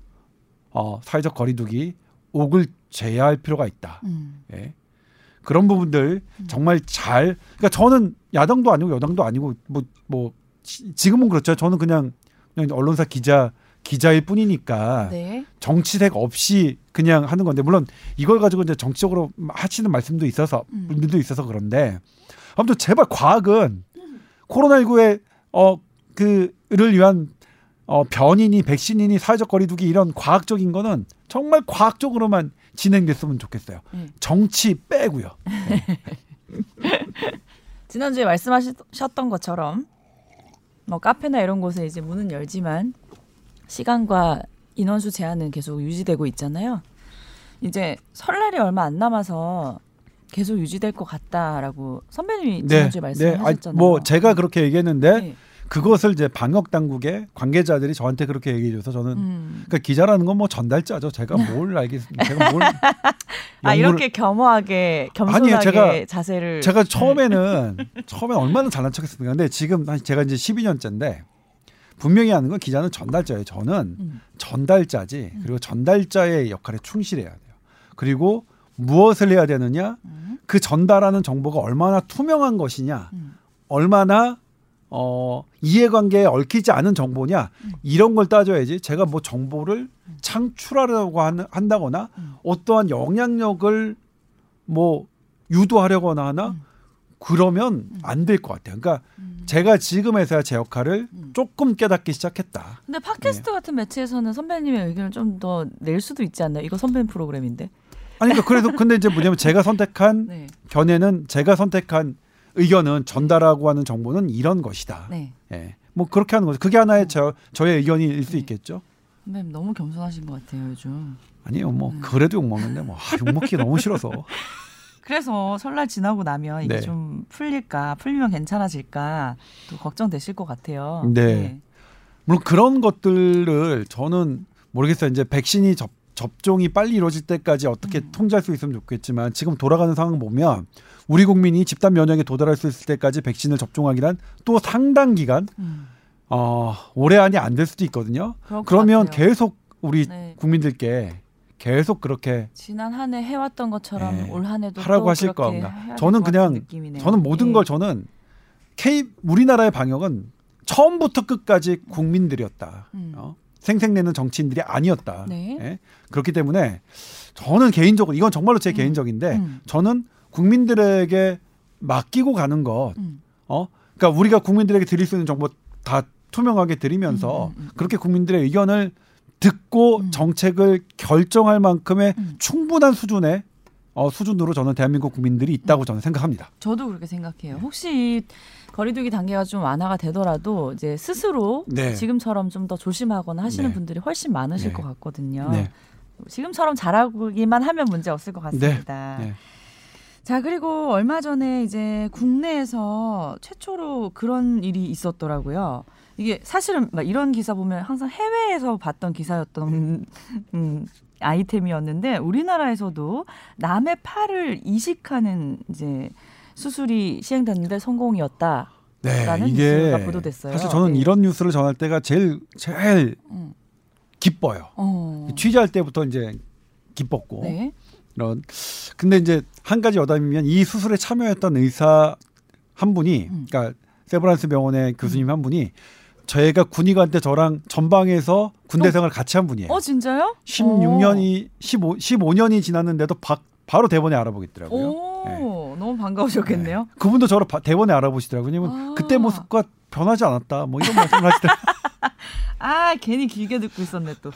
어, 사회적 거리두기 옥을 제어할 필요가 있다. 음. 예. 그런 부분들 정말 잘 그러니까 저는 야당도 아니고 여당도 아니고 뭐뭐 지금은 그렇죠. 저는 그냥, 그냥 언론사 기자 기자일 뿐이니까 네. 정치색 없이 그냥 하는 건데 물론 이걸 가지고 이제 정치적으로 하시는 말씀도 있어서 음. 분들도 있어서 그런데 아무튼 제발 과학은 코로나19의 어 그를 위한 어 변이니 백신이니 사회적 거리두기 이런 과학적인 거는 정말 과학적으로만 진행됐으면 좋겠어요. 음. 정치 빼고요. <laughs> 지난주에 말씀하셨던 것처럼 뭐 카페나 이런 곳에 이제 문은 열지만 시간과 인원수 제한은 계속 유지되고 있잖아요. 이제 설날이 얼마 안 남아서 계속 유지될 것 같다라고 선배님이 지난주에 말씀하셨잖아요. 아니, 뭐 제가 그렇게 얘기했는데 네. 그것을 이제 방역 당국의 관계자들이 저한테 그렇게 얘기해 줘서 저는 음. 그러니까 기자라는 건 뭐 전달자죠. 제가 뭘 알겠습니다. 제가 뭘 <laughs> 아 이렇게 겸허하게 겸손하게 아니에요, 제가- 자세를 제가 처음에는 처음에 얼마나 잘난 척했습니까? 근데 지금 한 제가 이제 12년째인데 분명히 하는 건 기자는 전달자예요. 저는 음. 전달자지. 그리고 전달자의 역할에 충실해야 돼요. 그리고 무엇을 해야 되느냐? 음. 그 전달하는 정보가 얼마나 투명한 것이냐? 음. 얼마나 어, 이해관계에 얽히지 않은 정보냐 음. 이런 걸 따져야지 제가 뭐 정보를 창출하려고 하는, 한다거나 음. 어떠한 영향력을 뭐 유도하려거나 하나 음. 그러면 안 될 것 같아요. 그러니까 음. 제가 지금에서야 제 역할을 음. 조금 깨닫기 시작했다. 근데 팟캐스트 같은 매체에서는 선배님의 의견을 좀 더 낼 수도 있지 않나요? 이거 선배님 프로그램인데. 아니 그러니까 그래도 근데 이제 뭐냐면 제가 선택한 <laughs> 네. 견해는 제가 선택한 의견은 전달하고 하는 정보는 이런 것이다. 네. 예. 뭐 그렇게 하는 거죠. 그게 하나의 저 저의 의견일 수 네. 있겠죠. 선배님 너무 겸손하신 것 같아요 요즘. 아니요, 뭐 음. 그래도 욕 먹는데 뭐 아, 욕 먹기 너무 싫어서. <laughs> 그래서 설날 지나고 나면 이게 네. 좀 풀릴까, 풀리면 괜찮아질까 또 걱정되실 것 같아요. 네. 물론 그런 것들을 저는 모르겠어요. 이제 백신이 접, 접종이 빨리 이루어질 때까지 어떻게 음. 통제할 수 있으면 좋겠지만 지금 돌아가는 상황 보면 우리 국민이 집단 면역에 도달할 수 있을 때까지 백신을 접종하기란 또 상당 기간 음, 어, 올해 안이 안 될 수도 있거든요. 그러면 같아요. 계속 우리 네. 국민들께 계속 그렇게 지난 한 해 해왔던 것처럼 네. 올 한 해도 하라고 또 하실 건가? 저는 그냥. 저는 모든 예. 걸 저는 K 우리나라의 방역은 처음부터 끝까지 국민들이었다. 음. 어? 생색내는 정치인들이 아니었다. 네. 예? 그렇기 때문에 저는 개인적으로 이건 정말로 제 음. 개인적인데 음. 저는 국민들에게 맡기고 가는 것, 음. 어, 그러니까 우리가 국민들에게 드릴 수 있는 정보 다 투명하게 드리면서 음, 음, 음. 그렇게 국민들의 의견을 듣고 음. 정책을 결정할 만큼의 음. 충분한 수준의 어, 수준으로 저는 대한민국 국민들이 음. 있다고 저는 생각합니다. 저도 그렇게 생각해요. 혹시 거리두기 단계가 좀 완화가 되더라도 이제 스스로 네. 지금처럼 좀 더 조심하거나 하시는 네. 분들이 훨씬 많으실 네. 것 같거든요. 네. 지금처럼 잘하기만 하면 문제 없을 것 같습니다. 네. 자 그리고 얼마 전에 이제 국내에서 최초로 그런 일이 있었더라고요. 이게 사실은 막 이런 기사 보면 항상 해외에서 봤던 기사였던 <laughs> 음, 아이템이었는데 우리나라에서도 남의 팔을 이식하는 이제 수술이 시행됐는데 성공이었다. 네, 이게. 사실 저는 네. 이런 뉴스를 전할 때가 제일 제일 음. 기뻐요. 어. 취재할 때부터 이제 기뻤고 네. 이런 근데 이제 한 가지 여담이면 이 수술에 참여했던 의사 한 분이 음. 그러니까 세브란스 병원의 교수님 한 분이 저희가 군의관 때 저랑 전방에서 군대 어? 생활 같이 한 분이에요. 어 진짜요? 16년이 15 15년이 지났는데도 바, 바로 대본에 알아보겠더라고요. 오, 네. 너무 반가우셨겠네요. 그분도 저를 바- 대본에 알아보시더라고요. 아. 그때 모습과 변하지 않았다. 뭐 이런 말씀을 하시더라고요. <laughs> 아 괜히 길게 듣고 있었네 또.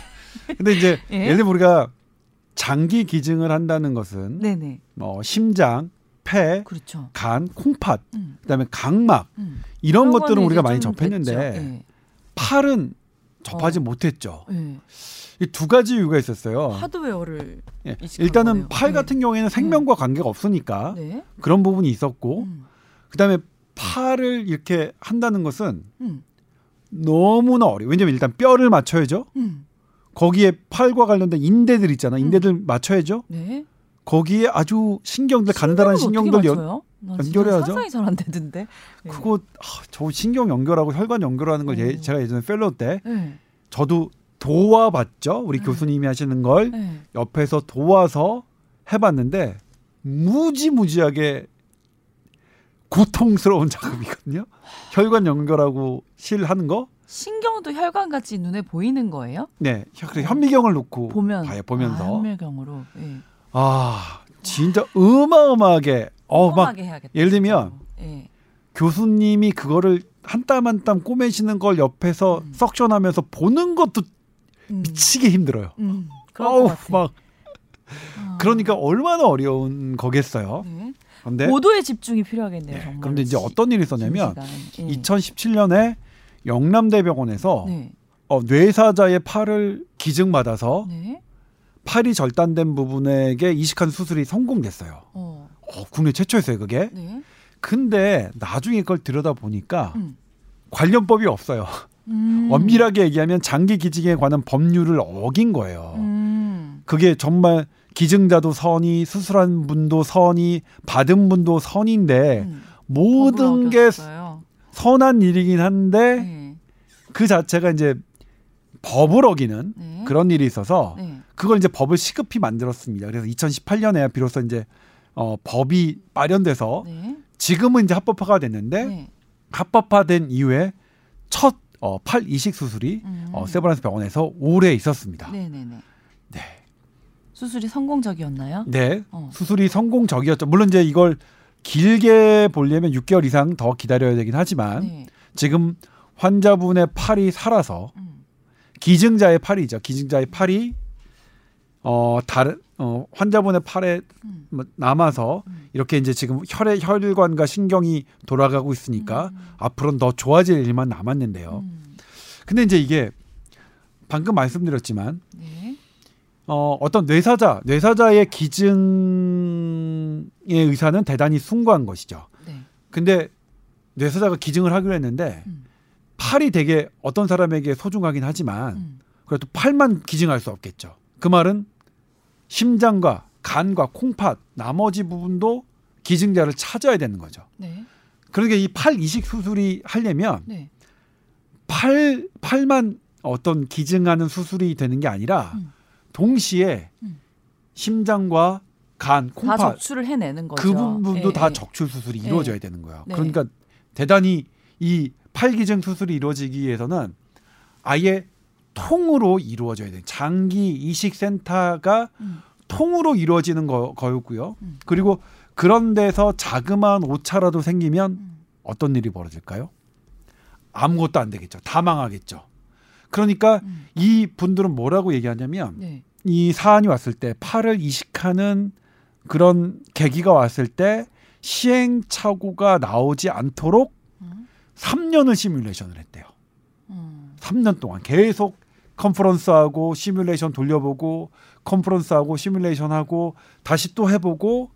<laughs> 근데 이제 <laughs> 예? 예를 들면 우리가 장기 기증을 한다는 것은 네네. 뭐 심장, 폐, 그렇죠. 간, 콩팥, 음, 그다음에 각막 음. 이런 것들은 우리가 많이 좀 접했는데. 예. 팔은 접하지 어. 못했죠. 예. 이 두 가지 이유가 있었어요. 하드웨어를 예. 일단은 거네요. 팔 네. 같은 경우에는 생명과 관계가 없으니까 네. 그런 부분이 있었고 음, 그다음에 팔을 이렇게 한다는 것은 음, 너무나 어려워. 왜냐면 일단 뼈를 맞춰야죠. 음. 거기에 팔과 관련된 인대들 있잖아. 인대들 맞춰야죠. 네. 거기에 아주 신경들 간단한 신경들 연, 연결해야죠. 상상이 잘 안 되던데. 네. 그거 아, 저 신경 연결하고 혈관 연결하는 걸 예, 음. 제가 예전에 fellow 때 네. 저도 도와봤죠. 우리 음. 교수님이 하시는 걸 네. 옆에서 도와서 해봤는데 무지무지하게 고통스러운 <laughs> 작업이거든요. 혈관 연결하고 실 하는 거. 신경도 혈관 같이 눈에 보이는 거예요? 네, 현- 현미경을 놓고 보면 봐요. 보면서 아, 현밀경으로. 예. 아 진짜 어마어마하게 어막. 예를 들면. 예. 교수님이 그거를 한 땀 한 땀 꼬매시는 걸 옆에서 음. 석션하면서 보는 것도 음. 미치게 힘들어요. 음. 어우. 막 아. 그러니까 얼마나 어려운 거겠어요. 네. 근데 고도의 집중이 필요하겠네요. 정말. 그런데 이제 어떤 일이 있었냐면 예. 2017년에 영남대병원에서 네. 어, 뇌사자의 팔을 기증받아서 네. 팔이 절단된 부분에게 이식한 수술이 성공됐어요. 어. 어, 국내 최초였어요, 그게. 네. 근데 나중에 그걸 들여다 보니까 음. 관련법이 없어요. 음. 엄밀하게 얘기하면 장기 기증에 관한 법률을 어긴 거예요. 음. 그게 정말 기증자도 선이 수술한 분도 선이 받은 분도 선인데 음. 모든 게 어겼어요. 선한 일이긴 한데 네. 그 자체가 이제 법을 어기는 네. 그런 일이 있어서 네. 그걸 이제 법을 시급히 만들었습니다. 그래서 2018년에 비로소 이제 어, 법이 마련돼서 네. 지금은 이제 합법화가 됐는데 네. 합법화된 이후에 첫 어, 팔 이식 수술이 음. 어, 세브란스 병원에서 오래 있었습니다. 네. 네네 네. 수술이 성공적이었나요? 어. 수술이 성공적이었죠. 물론 이제 이걸 길게 보려면 6개월 이상 더 기다려야 되긴 하지만 네. 지금 환자분의 팔이 살아서 음. 기증자의 팔이죠. 기증자의 팔이 어 다른 어 환자분의 팔에 음. 뭐 남아서 음. 이렇게 이제 지금 혈의 혈관과 신경이 돌아가고 있으니까 음. 앞으로는 더 좋아질 일만 남았는데요. 음. 근데 이제 이게 방금 말씀드렸지만 네. 어 어떤 뇌사자 뇌사자의 기증의 의사는 대단히 숭고한 것이죠. 네. 근데 뇌사자가 기증을 하기로 했는데 음. 팔이 되게 어떤 사람에게 소중하긴 하지만 음. 그래도 팔만 기증할 수 없겠죠. 그 말은 심장과 간과 콩팥 나머지 부분도 기증자를 찾아야 되는 거죠. 네. 그러니까 이 팔 이식 수술이 하려면 네. 팔 팔만 어떤 기증하는 수술이 되는 게 아니라 음. 동시에 음. 심장과 간, 다 콩팥 적출을 해내는 거죠. 그 부분도 예, 다 예. 적출 수술이 예. 이루어져야 되는 거예요. 네. 그러니까 대단히 이 팔기증 수술이 이루어지기 위해서는 아예 통으로 이루어져야 돼요. 장기 이식 센터가 음. 통으로 이루어지는 거, 거였고요. 음. 그리고 그런 데서 자그마한 오차라도 생기면 음. 어떤 일이 벌어질까요? 아무것도 안 되겠죠. 다 망하겠죠. 그러니까 음. 이 분들은 뭐라고 얘기하냐면 네. 이 사안이 왔을 때 팔을 이식하는 그런 계기가 왔을 때 시행착오가 나오지 않도록 음. 3년을 시뮬레이션을 했대요. 음. 3년 동안 계속 컨퍼런스하고 시뮬레이션 돌려보고 컨퍼런스하고 시뮬레이션 하고 다시 또 해보고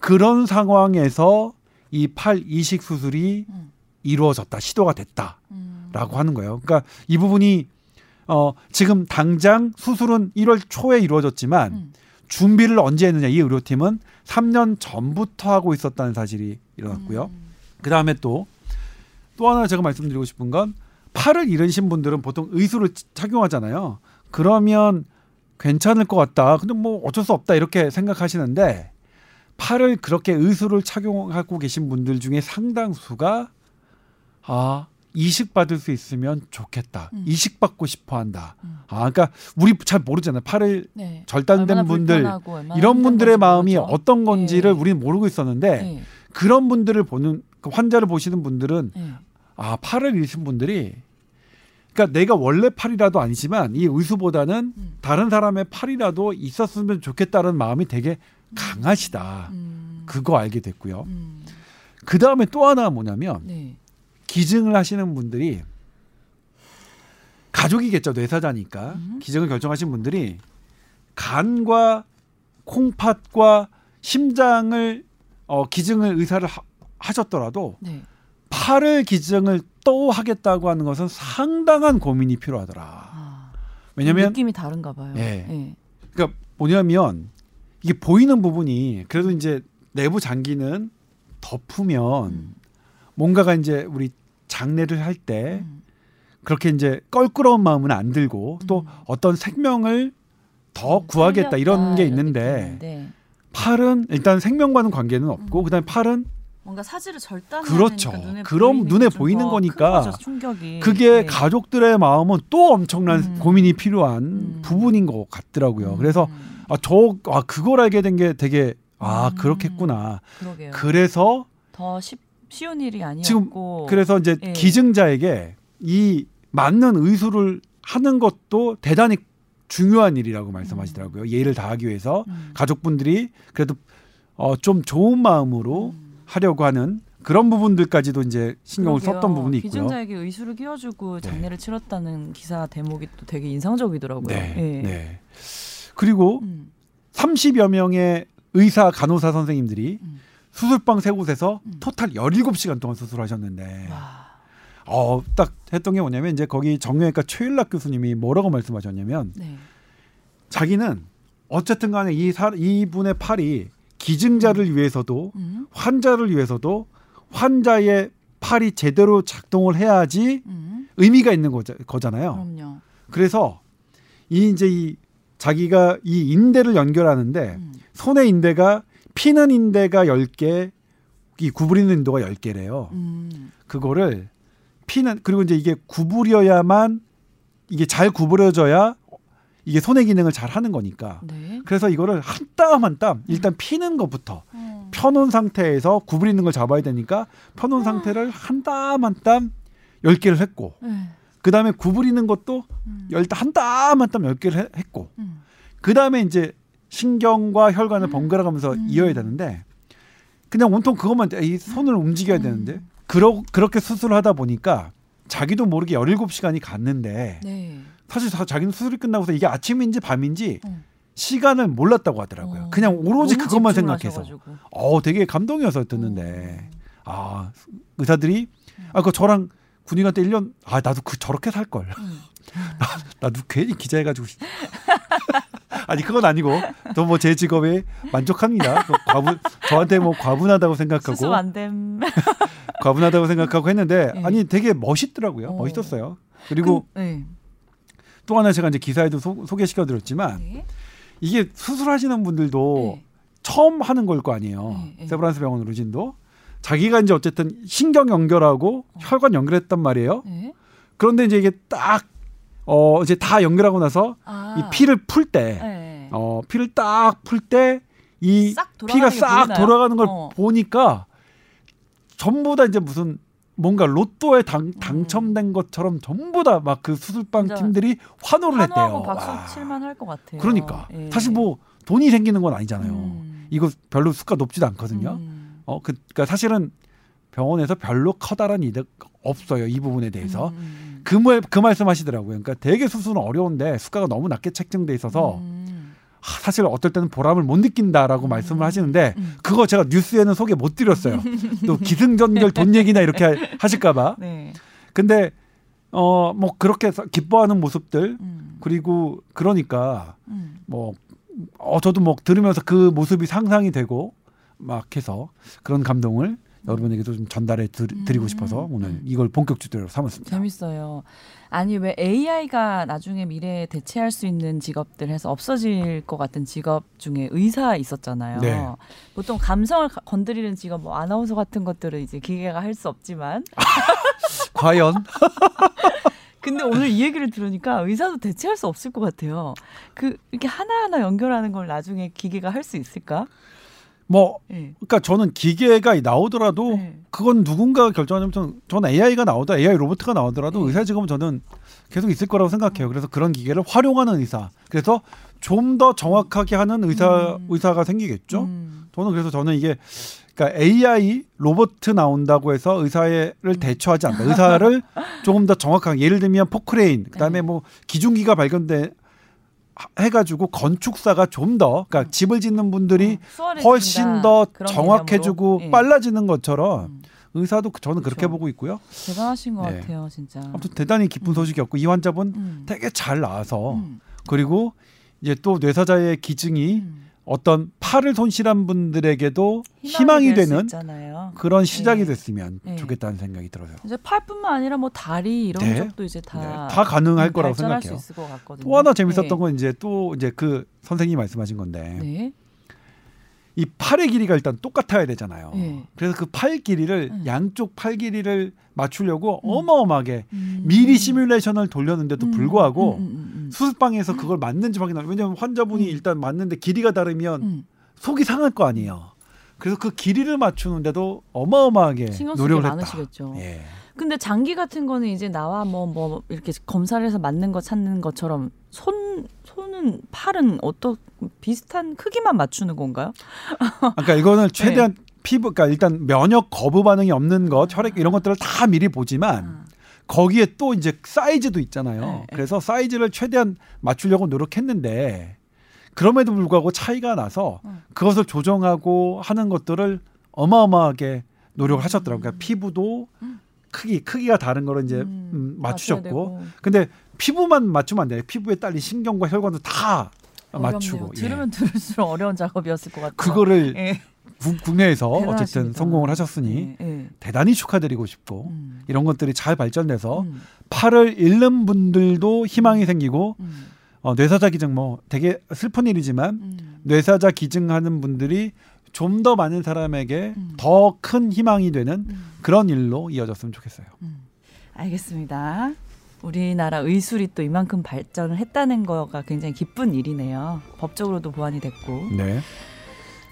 그런 상황에서 이 팔 이식 수술이 음. 이루어졌다 시도가 됐다라고 음. 하는 거예요. 그러니까 이 부분이 어 지금 당장 수술은 1월 초에 이루어졌지만 음. 준비를 언제 했느냐 이 의료팀은 3년 전부터 하고 있었다는 사실이 일어났고요. 음. 그 다음에 또, 또 하나 제가 말씀드리고 싶은 건 팔을 잃으신 분들은 보통 의수를 착용하잖아요. 그러면 괜찮을 것 같다. 근데 뭐 어쩔 수 없다. 이렇게 생각하시는데 팔을 그렇게 의수를 착용하고 계신 분들 중에 상당수가 아, 이식 받을 수 있으면 좋겠다. 음. 이식 받고 싶어 한다. 음. 아, 그러니까 우리 잘 모르잖아요. 팔을 네. 절단된 분들 이런 분들의 마음이 모르죠. 어떤 건지를 네. 우리는 모르고 있었는데 네. 그런 분들을 보는 그 환자를 보시는 분들은 네. 아 팔을 잃으신 분들이 그러니까 내가 원래 팔이라도 아니지만 이 의수보다는 음. 다른 사람의 팔이라도 있었으면 좋겠다는 마음이 되게 강하시다. 음. 그거 알게 됐고요. 음. 그 다음에 또 하나 뭐냐면 네. 기증을 하시는 분들이 가족이겠죠 뇌사자니까 음. 기증을 결정하신 분들이 간과 콩팥과 심장을 어, 기증을 의사를 하, 하셨더라도 네. 팔을 기증을 또 하겠다고 하는 것은 상당한 고민이 필요하더라. 아. 왜냐면 느낌이 다른가 봐요. 예. 예. 그러니까 뭐냐면 이게 보이는 부분이 그래도 이제 내부 장기는 덮으면 음. 뭔가가 이제 우리 장례를 할때 음. 그렇게 이제 껄끄러운 마음은 안 들고 또 음. 어떤 생명을 더 구하겠다 이런 게 있는데 팔은 일단 생명과는 관계는 없고 음. 그다음에 팔은 뭔가 사지를 절단 그렇죠. 눈에 그럼 눈에 보이는 더 거니까 충격이. 그게 네. 가족들의 마음은 또 엄청난 음. 고민이 필요한 음. 부분인 것 같더라고요. 음. 그래서 아, 저, 아, 그걸 알게 된 게 되게, 아, 음. 그렇겠구나. 그러게요. 그래서, 더 쉽, 쉬운 일이 지금 아니었고 그래서 이제 예. 기증자에게 이 맞는 의술을 하는 것도 대단히 중요한 일이라고 말씀하시더라고요. 예의를 다하기 위해서 음. 가족분들이 그래도 어, 좀 좋은 마음으로 음. 하려고 하는 그런 부분들까지도 이제 신경을 그러게요. 썼던 부분이 있고요. 기증자에게 의술을 끼워주고 네. 장례를 치렀다는 기사 대목이 또 되게 인상적이더라고요. 네, 예. 네. 그리고 음. 30여 명의 의사, 간호사 선생님들이 음. 수술방 세 곳에서 음. 토탈 17시간 동안 수술하셨는데 와. 어, 딱 했던 게 뭐냐면 이제 거기 정형외과 최일락 교수님이 뭐라고 말씀하셨냐면 네. 자기는 어쨌든 간에 이 사, 이분의 팔이 기증자를 위해서도 음. 환자를 위해서도 환자의 팔이 제대로 작동을 해야지 음. 의미가 있는 거자, 거잖아요. 그럼요. 그래서 이 이제 이 자기가 이 인대를 연결하는데 음. 손의 인대가 피는 인대가 10개, 이 구부리는 인도가 10개래요. 음. 그거를 피는 그리고 이제 이게 구부려야만 이게 잘 구부려져야 이게 손의 기능을 잘 하는 거니까. 네. 그래서 이거를 한 땀 한 땀 일단 피는 것부터 음. 펴놓은 상태에서 구부리는 걸 잡아야 되니까 펴놓은 상태를 한 땀 한땀 10개를 했고 네. 그다음에 구부리는 것도 음. 한땀 한땀 10개를 했고 음. 그다음에 이제 신경과 혈관을 번갈아 가면서 음. 이어야 되는데 그냥 온통 그것만 이 손을 움직여야 음. 되는데 그러, 그렇게 수술을 하다 보니까 자기도 모르게 17시간이 갔는데 네. 사실 자- 자기는 수술이 끝나고서 이게 아침인지 밤인지 음. 시간을 몰랐다고 하더라고요. 어. 그냥 오로지 그것만 생각해서. 어, 되게 감동이어서 듣는데. 어. 아, 의사들이 아, 그 저랑 군인한테 1년 아, 나도 그 저렇게 살 걸. 음. <laughs> 나도 괜히 기자 해 가지고 <laughs> 아니 그건 아니고 또 뭐 제 직업에 만족합니다. 그 과분 저한테 뭐 과분하다고 생각하고. <laughs> 과분하다고 생각하고 했는데 네. 아니 되게 멋있더라고요. 어. 멋있었어요. 그리고 네. 또 하나 제가 이제 기사에도 소, 소개시켜 드렸지만 네. 이게 수술하시는 분들도 네. 처음 하는 걸 거 아니에요. 네, 네. 세브란스 병원 의료진도 자기가 이제 어쨌든 신경 연결하고 어. 혈관 연결했단 말이에요. 네. 그런데 이제 이게 딱 어, 이제 다 연결하고 나서 아. 이 피를 풀 때, 네. 어, 피를 딱 풀 때 이 싹 피가 싹 보이나요? 돌아가는 걸 어. 보니까 전부 다 이제 무슨 뭔가 로또에 당, 음. 당첨된 것처럼 전부 다 막 그 수술방 팀들이 환호를 했대요. 박수 와. 칠만 할 것 같아요. 그러니까 예. 사실 뭐 돈이 생기는 건 아니잖아요. 음. 이거 별로 수가 높지도 않거든요. 음. 어, 그, 그러니까 사실은 병원에서 별로 커다란 이득 없어요. 이 부분에 대해서. 음, 음, 그, 말, 그 말씀 하시더라고요. 그러니까 되게 수술은 어려운데 수가가 너무 낮게 책정돼 있어서 음. 하, 사실 어떨 때는 보람을 못 느낀다라고 음. 말씀을 하시는데 음. 그거 제가 뉴스에는 소개 못 드렸어요. 또 <laughs> 기승전결 돈 얘기나 이렇게 하- 하실까봐. <laughs> 네. 근데 어 뭐 그렇게 기뻐하는 모습들 음. 그리고 그러니까 음. 뭐 어, 저도 뭐 들으면서 그 모습이 상상이 되고 막 해서 그런 감동을 여러분에게도 좀 전달해 드, 리고 음. 싶어서 오늘 이걸 본격 주제로 삼았습니다. 재밌어요. 아니 왜 AI가 나중에 미래에 대체할 수 있는 직업들 해서 없어질 것 같은 직업 중에 의사 있었잖아요. 네. 보통 감성을 가- 건드리는 직업, 뭐 아나운서 같은 것들은 이제 기계가 할 수 없지만, 과연 <laughs> 근데 오늘 이 얘기를 들으니까 의사도 대체할 수 없을 것 같아요. 그 이렇게 하나 하나 연결하는 걸 나중에 기계가 할 수 있을까? 뭐 네. 그러니까 저는 기계가 나오더라도 네. 그건 누군가가 저는, 저는 AI가 나오더 AI 로봇가 나오더라도 네. 의사 직업은 저는 계속 있을 거라고 생각해요. 그래서 그런 기계를 활용하는 의사. 그래서 좀 더 정확하게 하는 의사 음. 의사가 생기겠죠. 음. 저는 그래서 저는 이게 그러니까 AI 로봇 나온다고 해서 의사를 대처하지 않는다. 의사를 <laughs> 조금 더 정확하게 예를 들면 포크레인 그다음에 네. 뭐 기중기가 발견돼 해가지고 건축사가 좀 더 그러니까 집을 짓는 분들이 어. 훨씬 더 정확해지고. 예. 빨라지는 것처럼 음. 의사도 저는 그렇게 그렇죠. 보고 있고요. 대단하신 것 네. 같아요, 진짜. 아무튼 대단히 기쁜 음. 소식이었고 이 환자분 음. 되게 잘 나아서 음. 그리고 이제 또 뇌사자의 기증이 음. 어떤 팔을 손실한 분들에게도 희망이, 될수 되는. 그런 시작이 네. 됐으면 네. 좋겠다는 생각이 들어요. 이제 팔뿐만 아니라 뭐 다리 이런 네. 쪽도 이제 다, 네, 다 가능할 음, 거라고 생각해요. 또 하나 재밌었던 네. 건 이제 또 이제 그 선생님이 말씀하신 건데 네. 이 팔의 길이가 일단 똑같아야 되잖아요. 네. 그래서 그 팔 길이를 음. 양쪽 팔 길이를 맞추려고 음. 어마어마하게 음. 미리 시뮬레이션을 돌렸는데도 음, 불구하고 음, 음, 음, 수술방에서 그걸 맞는지 확인하려 왜냐하면 환자분이 음. 일단 맞는데 길이가 다르면 음. 속이 상할 거 아니에요. 그래서 그 길이를 맞추는데도 어마어마하게 노력을 했다. 많으시겠죠. 예. 근데 장기 같은 거는 이제 나와 뭐뭐 이렇게 검사를 해서 맞는 거 찾는 것처럼 손 손은 팔은 어떤 비슷한 크기만 맞추는 건가요? 그러니까 이거는 <laughs> 최대한 피부, 그러니까 일단 면역 거부 반응이 없는 것, 혈액 이런 것들을 다 미리 보지만 아. 거기에 또 이제 사이즈도 있잖아요. 네, 네. 그래서 사이즈를 최대한 맞추려고 노력했는데 그럼에도 불구하고 차이가 나서 음. 그것을 조정하고 하는 것들을 어마어마하게 노력을 하셨더라고요. 그러니까 피부도 음. 크기 크기가 다른 거를 이제 음, 음, 맞추셨고. 근데 피부만 맞추면 안 돼요. 피부에 딸린 신경과 혈관도 다 어렵네요. 맞추고 예. 들으면 들을수록 어려운 작업이었을 것 같아요. 그거를 예. 국- 국내에서 어쨌든 대단하십니다. 성공을 하셨으니 예, 예. 대단히 축하드리고 싶고 음. 이런 것들이 잘 발전돼서 음, 팔을 잃는 분들도 희망이 생기고 음, 어, 뇌사자 기증 뭐 되게 슬픈 일이지만 음. 뇌사자 기증하는 분들이 좀 더 많은 사람에게 음. 더큰 희망이 되는 음. 그런 일로 이어졌으면 좋겠어요. 음. 알겠습니다. 우리나라 의술이 또 이만큼 발전을 했다는 거가 굉장히 기쁜 일이네요. 법적으로도 보완이 됐고. 네.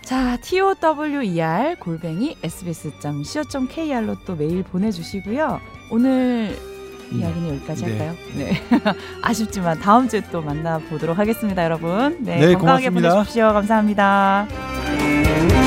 자, TOWER 골뱅이 sbs.co.kr로 또 메일 보내주시고요. 오늘 음. 이야기는 여기까지 네. 할까요? 네. <laughs> 아쉽지만 다음 주에 또 만나보도록 하겠습니다, 여러분. 네, 네 건강하게 고맙습니다. 보내십시오. 감사합니다.